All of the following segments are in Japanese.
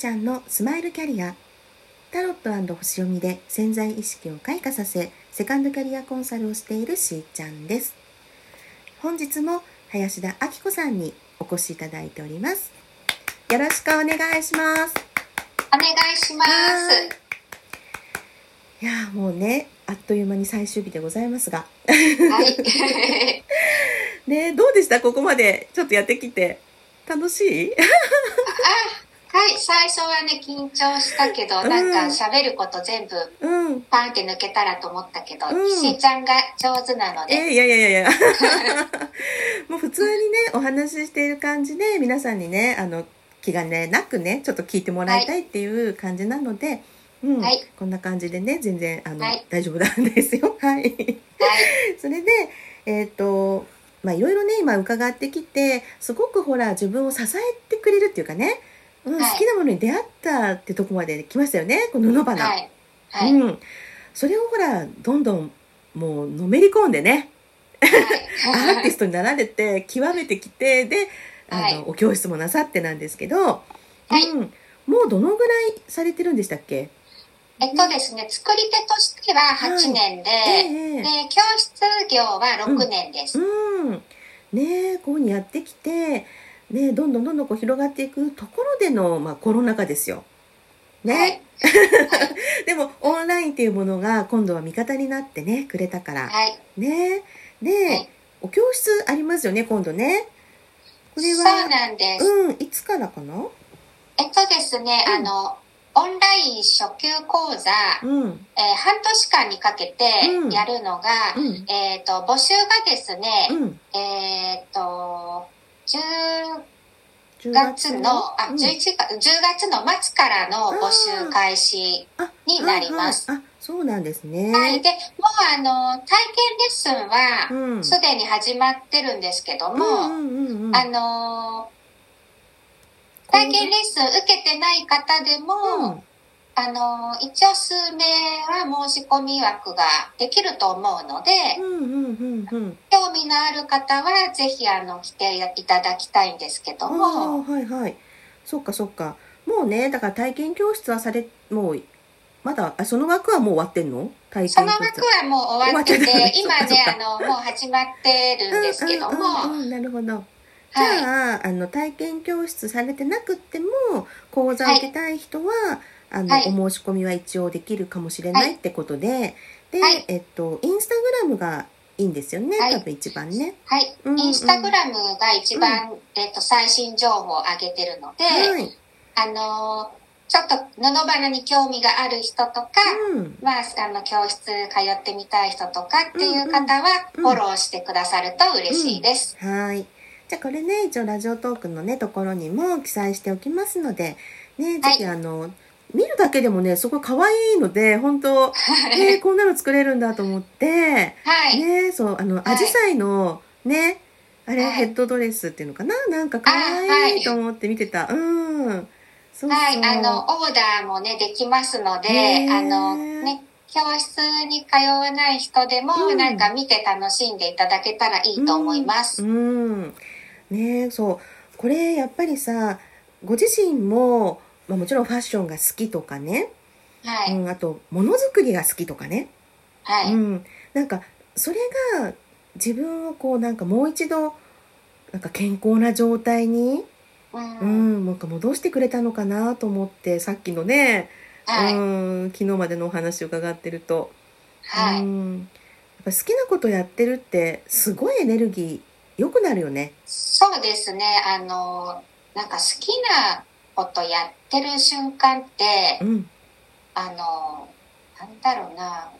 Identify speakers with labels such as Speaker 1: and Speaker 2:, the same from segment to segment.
Speaker 1: ちゃんのスマイルキャリアタロット星読みで潜在意識を開花させセカンドキャリアコンサルをしているしーちゃんです。本日も林田明子さんにお越しいただいております。よろしくお願いします。
Speaker 2: お願いします。
Speaker 1: いやもうねあっという間に最終日でございますが。
Speaker 2: はい。
Speaker 1: ねどうでした？ここまでちょっとやってきて。楽しい？
Speaker 2: あはい最初はね緊張したけど、
Speaker 1: うん。
Speaker 2: なんか喋ること全部
Speaker 1: うん。
Speaker 2: パンって抜けたらと思ったけど、
Speaker 1: うん。
Speaker 2: ちゃんが上手なので、
Speaker 1: えいやいやいやいや。もう普通にねお話ししている感じで皆さんにねあの気兼ねなくねちょっと聞いてもらいたいっていう感じなので、うん。
Speaker 2: はい。
Speaker 1: こんな感じでね全然あの、
Speaker 2: はい。
Speaker 1: 大丈夫なんですよ。はい。
Speaker 2: はい。
Speaker 1: それでえっ、とまあいろいろね今伺ってきてすごくほら自分を支えてくれるっていうかね、うん
Speaker 2: はい。
Speaker 1: 好きなものに出会ったってとこまで来ましたよねこの布花、
Speaker 2: はい。はい、
Speaker 1: うん、それをほらどんどんもうのめり込んでねアーティストになられて極めてきてであの、
Speaker 2: はい。
Speaker 1: お教室もなさってなんですけど、
Speaker 2: はい。
Speaker 1: うん、もうどのぐらいされてるんでしたっけ？
Speaker 2: えっとですね作り手としては8年で、
Speaker 1: ええ
Speaker 2: で教室業は6年です、
Speaker 1: うん。ねえこういうふうにやってきて、ね、どんどんどんどんこう広がっていくところでの、まあ、コロナ禍ですよ。ね、
Speaker 2: はい。
Speaker 1: でもオンラインっていうものが今度は味方になってねくれたから。
Speaker 2: はい。
Speaker 1: ね。で、
Speaker 2: はい。
Speaker 1: お教室ありますよね今度ね。これ
Speaker 2: そう
Speaker 1: は
Speaker 2: なんです、
Speaker 1: うんいつからかな？
Speaker 2: えっとですね、
Speaker 1: うん。
Speaker 2: あのオンライン初級講座、
Speaker 1: うん。
Speaker 2: えー半年間にかけて
Speaker 1: うん。
Speaker 2: やるのが、
Speaker 1: うん。
Speaker 2: えっ、と、募集がですね、
Speaker 1: うん。
Speaker 2: えっ、と、10
Speaker 1: 10
Speaker 2: 月の、あ、
Speaker 1: うん
Speaker 2: 11月、10月の末からの募集開始
Speaker 1: あ
Speaker 2: になります。
Speaker 1: そうなんですね。
Speaker 2: はい。で、もうあの、体験レッスンは、
Speaker 1: うん
Speaker 2: すでに始まってるんですけども、
Speaker 1: うんうんうんうん
Speaker 2: あのー体験レッスン受けてない方でも、
Speaker 1: うん
Speaker 2: あのー一応数名は申し込み枠ができると思うので、興味のある方はぜひあの来ていただきたいんですけども、
Speaker 1: はいはい。そっかそっか。もうねだから体験教室はされもうまだあその枠はもう終わってんの？体験
Speaker 2: その枠はもう終わってて、今ね、あの、もう始まってるんですけども、
Speaker 1: なるほどじ
Speaker 2: はい。
Speaker 1: ゃあ,、あの体験教室されてなくっても講座を受けたい人は、あの
Speaker 2: はい
Speaker 1: お申し込みは一応できるかもしれないってことで、で、
Speaker 2: はい
Speaker 1: えっとインスタグラムがいいんですよね、
Speaker 2: はい
Speaker 1: 多分一番ね。
Speaker 2: はい。
Speaker 1: うんうん
Speaker 2: インスタグラムが一番、えっと、最新情報を上げてるので、
Speaker 1: はい。
Speaker 2: あのーちょっと布花に興味がある人とか、
Speaker 1: うん。
Speaker 2: まあ、あの、教室通ってみたい人とかっていう方は、
Speaker 1: うん
Speaker 2: フォローしてくださると嬉しいです。
Speaker 1: はい。じゃあこれね、一応ラジオトークのね、ところにも記載しておきますので、ね、ぜ
Speaker 2: はい
Speaker 1: ひあの、見るだけでもね、すごい可愛いので、本当えーこんなの作れるんだと思って、
Speaker 2: はい。
Speaker 1: ね、そう、あの、
Speaker 2: はい
Speaker 1: アジサイの、ね、あれ、
Speaker 2: はい
Speaker 1: ヘッドドレスっていうのかな？なんか可愛いと思って見てた。うん。そうそう。
Speaker 2: はい、あの、オーダーもね、できますので、あの、ね、教室に通わない人でも、
Speaker 1: うん
Speaker 2: なんか見て楽しんでいただけたらいいと思います。
Speaker 1: うん。ね。そう。これ、やっぱりさ、ご自身も、まあ、もちろんファッションが好きとかね、
Speaker 2: はい、
Speaker 1: うん、あと、ものづくりが好きとかね、
Speaker 2: はい、
Speaker 1: うん。なんか、それが自分をこう、なんかもう一度、なんか健康な状態に、
Speaker 2: うん、
Speaker 1: うん、なんか戻してくれたのかなと思って、さっきのね、
Speaker 2: はい、
Speaker 1: うん、昨日までのお話を伺ってると、
Speaker 2: はい。
Speaker 1: うん、やっぱ好きなことやってるってすごいエネルギー良くなるよね。
Speaker 2: そうですね、あの、なんか好きなことやってる瞬間って
Speaker 1: う、ん、
Speaker 2: あの、なんだろうな、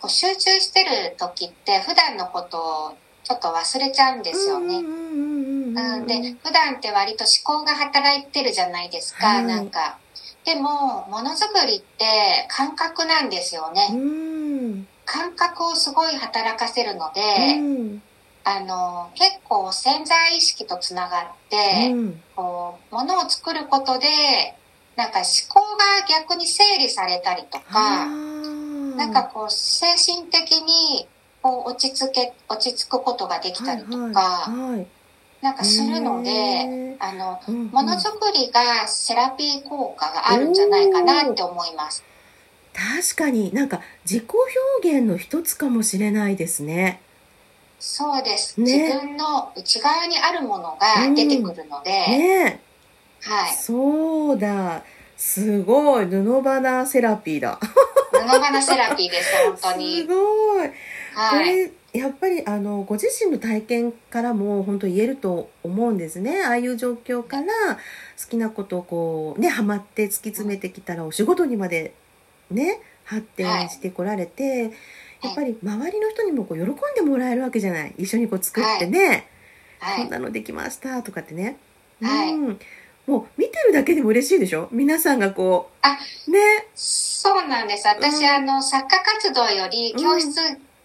Speaker 2: こう集中してる時って普段のことをちょっと忘れちゃうんですよね。で普段って割と思考が働いてるじゃないですか、
Speaker 1: はい。
Speaker 2: なんか。でもものづくりって感覚なんですよね、
Speaker 1: うん。
Speaker 2: 感覚をすごい働かせるので、
Speaker 1: うん
Speaker 2: あの結構潜在意識とつながって、
Speaker 1: うん。
Speaker 2: こうものを作ることでなんか思考が逆に整理されたりと
Speaker 1: あ
Speaker 2: か、
Speaker 1: ー。
Speaker 2: なんかこう精神的にこう落ち着け落ち着くことができたりとか、
Speaker 1: はいはいはい。
Speaker 2: なんかするので、あの、
Speaker 1: うんうん。
Speaker 2: ものづくりがセラピー効果があるんじゃないかなって思います。
Speaker 1: 確かになんか自己表現の一つかもしれないですね。
Speaker 2: そうです。
Speaker 1: ね
Speaker 2: 自分の内側にあるものが出てくるので、
Speaker 1: ねえ、
Speaker 2: はい。
Speaker 1: そうだ。すごい布花セラピーだ。
Speaker 2: 布花セラピーです、本当
Speaker 1: す
Speaker 2: に。
Speaker 1: ごい。こ
Speaker 2: はい。
Speaker 1: れやっぱりあのご自身の体験からも本当言えると思うんですねああいう状況から好きなことをこうねハマって突き詰めてきたらお仕事にまでね発展してこられて、やっぱり周りの人にもこう喜んでもらえるわけじゃない。一緒にこう作ってね、
Speaker 2: はい。
Speaker 1: こんなのできましたとかってね、
Speaker 2: はい。
Speaker 1: うん、もう見てるだけでも嬉しいでしょ？皆さんがこう
Speaker 2: あ
Speaker 1: ね。
Speaker 2: そうなんです。私、
Speaker 1: うん。
Speaker 2: あの、作家活動より教室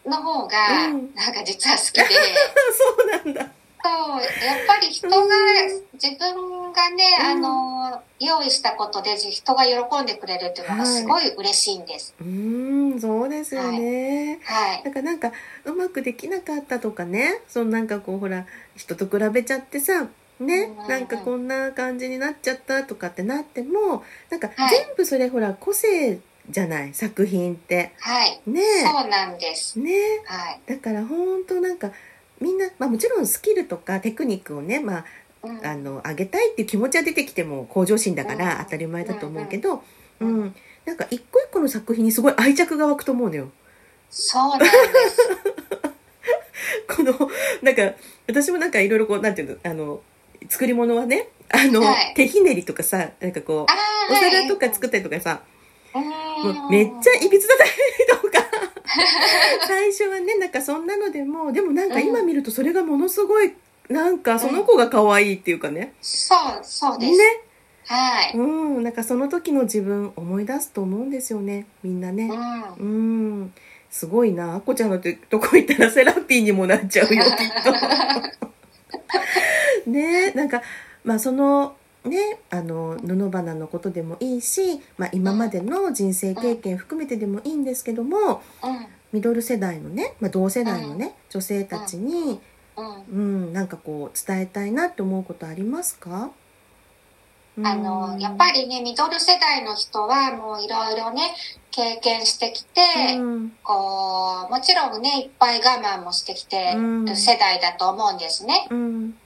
Speaker 2: の方が、
Speaker 1: うん。
Speaker 2: なんか実は好きで、
Speaker 1: そうなんだ
Speaker 2: そう、やっぱり人が、
Speaker 1: うん
Speaker 2: 自分がね、
Speaker 1: うん
Speaker 2: あの、用意したことで人が喜んでくれるっていうのがすごい嬉しいんです。
Speaker 1: うーんそうですよね、
Speaker 2: はい。
Speaker 1: だからなんかうまくできなかったとかねそのなんかこうほら人と比べちゃってさねなんかこんな感じになっちゃったとかってなってもなんか
Speaker 2: はい
Speaker 1: 全部それほら個性じゃない？作品って
Speaker 2: はい。
Speaker 1: ね
Speaker 2: そうなんです。
Speaker 1: ね
Speaker 2: はい。
Speaker 1: だから本当なんかみんな、まあ、もちろんスキルとかテクニックをね、ま
Speaker 2: うん。
Speaker 1: あ、あの上げたいっていう気持ちは出てきても向上心だか
Speaker 2: うん。
Speaker 1: ら当たり前だと思うけど、う
Speaker 2: うんん。
Speaker 1: なんか一個一個の作品にすごい愛着が湧くと思うのよ。
Speaker 2: そうなんです。
Speaker 1: このなんか私もなんかいろいろこうなんていうのあの作り物はねあの、
Speaker 2: はい。
Speaker 1: 手ひねりとかさなんかこうお皿とか
Speaker 2: はい
Speaker 1: 作ったりとかさ、
Speaker 2: う
Speaker 1: もうめっちゃいびつだったりとか 最初はねなんかそんなのでもでもなんか今見るとそれがものすごいなんかその子が可愛いっていうかね、
Speaker 2: そう、そうです。
Speaker 1: ね。
Speaker 2: はい。
Speaker 1: うんなんかその時の自分思い出すと思うんですよね。みんなね。
Speaker 2: うん。
Speaker 1: うん。すごいな。あこちゃんのととこ行ったらセラピーにもなっちゃうよきっと。ね。なんかまあそのねあの布花のことでもいいし、まあ、今までの人生経験含めてでもいいんですけども
Speaker 2: うん。
Speaker 1: ミドル世代のね、まあ、同世代のね女性たちに、
Speaker 2: うん。
Speaker 1: うん、なんかこう伝えたいなって思うことありますか？
Speaker 2: あの、やっぱりね、ミドル世代の人はもういろいろね、経験してきて、
Speaker 1: うん。
Speaker 2: こう、もちろんね、いっぱい我慢もしてきて
Speaker 1: うん。
Speaker 2: る世代だと思うんですね。
Speaker 1: うん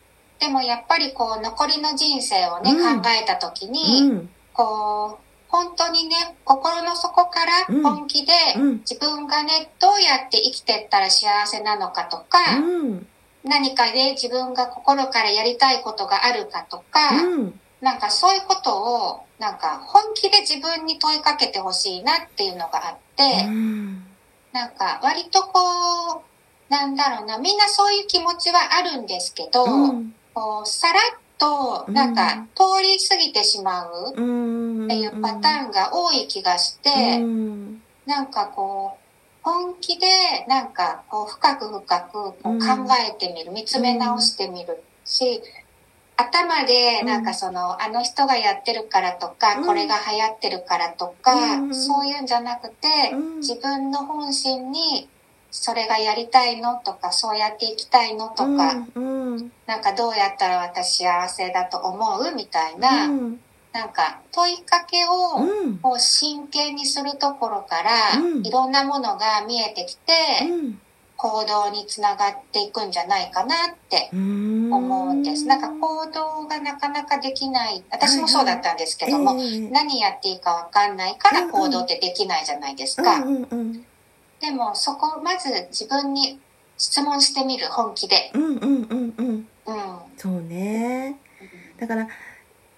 Speaker 2: でもやっぱりこう、残りの人生をね、
Speaker 1: うん。
Speaker 2: 考えたとき
Speaker 1: う
Speaker 2: に、
Speaker 1: ん。
Speaker 2: こう、本当にね、心の底から
Speaker 1: うん。
Speaker 2: 本気で、
Speaker 1: うん。
Speaker 2: 自分がね、どうやって生きてったら幸せなのかとか、
Speaker 1: うん。
Speaker 2: 何かで自分が心からやりたいことがあるかとか、
Speaker 1: うん。
Speaker 2: なんかそういうことを、なんか本気で自分に問いかけてほしいなっていうのがあって、
Speaker 1: うん。
Speaker 2: なんか割とこう、なんだろうな、みんなそういう気持ちはあるんですけど、
Speaker 1: うん
Speaker 2: こう、さらっと、なんか通り過ぎてしまう
Speaker 1: うん。
Speaker 2: っていうパターンが多い気がして、
Speaker 1: うん。
Speaker 2: なんかこう、本気で、なんかこう、深く深くこう
Speaker 1: うん
Speaker 2: 考えてみる、見つめ直してみるし、頭で、なんかその、あの人がやってるからとか、
Speaker 1: うん。
Speaker 2: これが流行ってるからとか、
Speaker 1: うん。
Speaker 2: そういうんじゃなくて、
Speaker 1: うん。
Speaker 2: 自分の本心に、それがやりたいのとか、そうやっていきたいのとか、なんかどうやったら私幸せだと思うみたいな、
Speaker 1: うん。
Speaker 2: なんか問いかけを、
Speaker 1: うん。
Speaker 2: こう真剣にするところから、
Speaker 1: うん。
Speaker 2: いろんなものが見えてきて、
Speaker 1: うん。
Speaker 2: 行動につながっていくんじゃないかなって
Speaker 1: うん。
Speaker 2: 思うんです。なんか行動がなかなかできない。私もそうだったんですけども、
Speaker 1: ええ
Speaker 2: 何やっていいかわかんないから行動ってできないじゃないですか。
Speaker 1: うんうん。
Speaker 2: でもそこ、まず自分に質問してみる、本気で。
Speaker 1: うんうんうんうん。
Speaker 2: うん。
Speaker 1: そうね。だから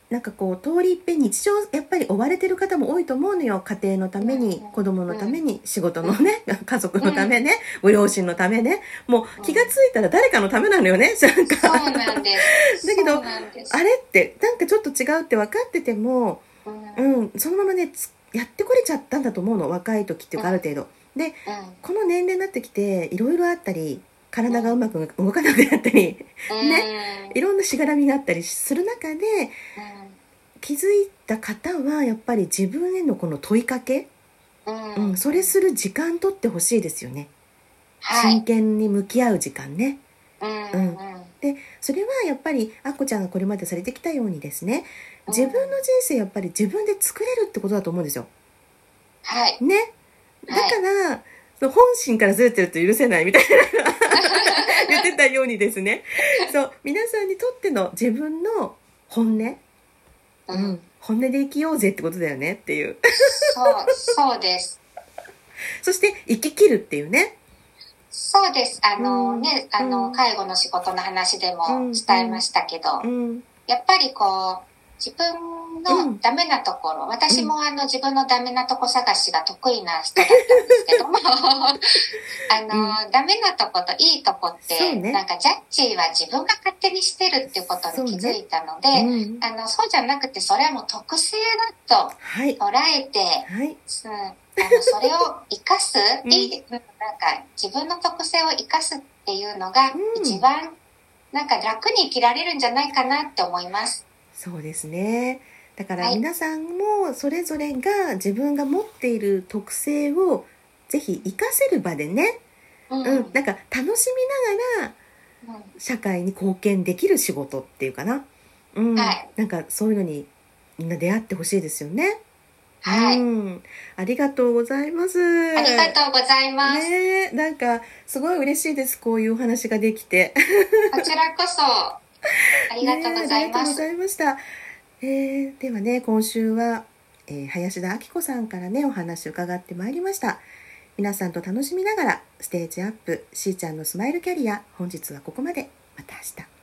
Speaker 1: なんかこう通りいっぺん日常やっぱり追われてる方も多いと思うのよ。家庭のために
Speaker 2: うん
Speaker 1: 子供のために仕事のね 家族のためねご両親のためね。もう気がついたら誰かのためなのよね。なんか。だけど。あれってなんかちょっと違うって分かってても
Speaker 2: うん。
Speaker 1: そのままねつやってこれちゃったんだと思うの。若い時っていうかある程度でこの年齢になってきていろいろあったり体がうまく動かなくなったり
Speaker 2: ね
Speaker 1: いろんなしがらみがあったりする中で気づいた方はやっぱり自分へのこの問いかけ、
Speaker 2: うん。
Speaker 1: うん
Speaker 2: うん。
Speaker 1: それする時間取ってほしいですよね
Speaker 2: はい
Speaker 1: 真。剣に向き合う時間ね
Speaker 2: うん。うん。
Speaker 1: ででそれはやっぱりあっこちゃんがこれまでされてきたようにですね自分の人生やっぱり自分で作れるってことだと思うんですよ。
Speaker 2: はい。
Speaker 1: ね。だから、その本心からずれてると許せないみたいな 言ってたようにですね。そう皆さんにとっての自分の本音、
Speaker 2: う
Speaker 1: うん。ん、本音で生きようぜってことだよねっていう。
Speaker 2: そう、そうです。
Speaker 1: そして生き切るっていうね。
Speaker 2: そうです。あの
Speaker 1: うん。
Speaker 2: ね、あ
Speaker 1: う
Speaker 2: の、
Speaker 1: ん。
Speaker 2: 介護の仕事の話で
Speaker 1: うん。
Speaker 2: も伝えましたけど、
Speaker 1: うん。
Speaker 2: やっぱりこう、自分
Speaker 1: うん
Speaker 2: のダメなところ、私もあの自分のダメなとこ探しが得意な人だったんですけども、あの、ダメなとこといいとこって、
Speaker 1: ね。
Speaker 2: なんかジャッジは自分が勝手にしてるっていうことに気づいたので、
Speaker 1: うん
Speaker 2: あの、そうじゃなくて、それはもう特性だと
Speaker 1: はい。
Speaker 2: 捉えて、
Speaker 1: はい。
Speaker 2: うん、あのそれを生かす、
Speaker 1: うん。
Speaker 2: いいなんか自分の特性を生かすっていうのが
Speaker 1: うん。
Speaker 2: 一番なんか楽に生きられるんじゃないかなって思います。
Speaker 1: そうですねだから
Speaker 2: はい。
Speaker 1: 皆さんもそれぞれが自分が持っている特性をぜひ活かせる場でね、
Speaker 2: うん
Speaker 1: うん、なんか楽しみながら
Speaker 2: うん。
Speaker 1: 社会に貢献できる仕事っていうかな、うん。
Speaker 2: はい。
Speaker 1: なんかそういうのにみんな出会ってほしいですよね。
Speaker 2: はい、
Speaker 1: うん、ありがとうございます。
Speaker 2: ありがとうございます。
Speaker 1: ね。えなんかすごい嬉しいです。こういうお話ができて。
Speaker 2: こちらこそ。ありがとうございます。
Speaker 1: ねえありがとうございました。えーではね今週は、えー林田明子さんからねお話伺ってまいりました。皆さんと楽しみながらステージアップしーちゃんのスマイルキャリア本日はここまでまた明日。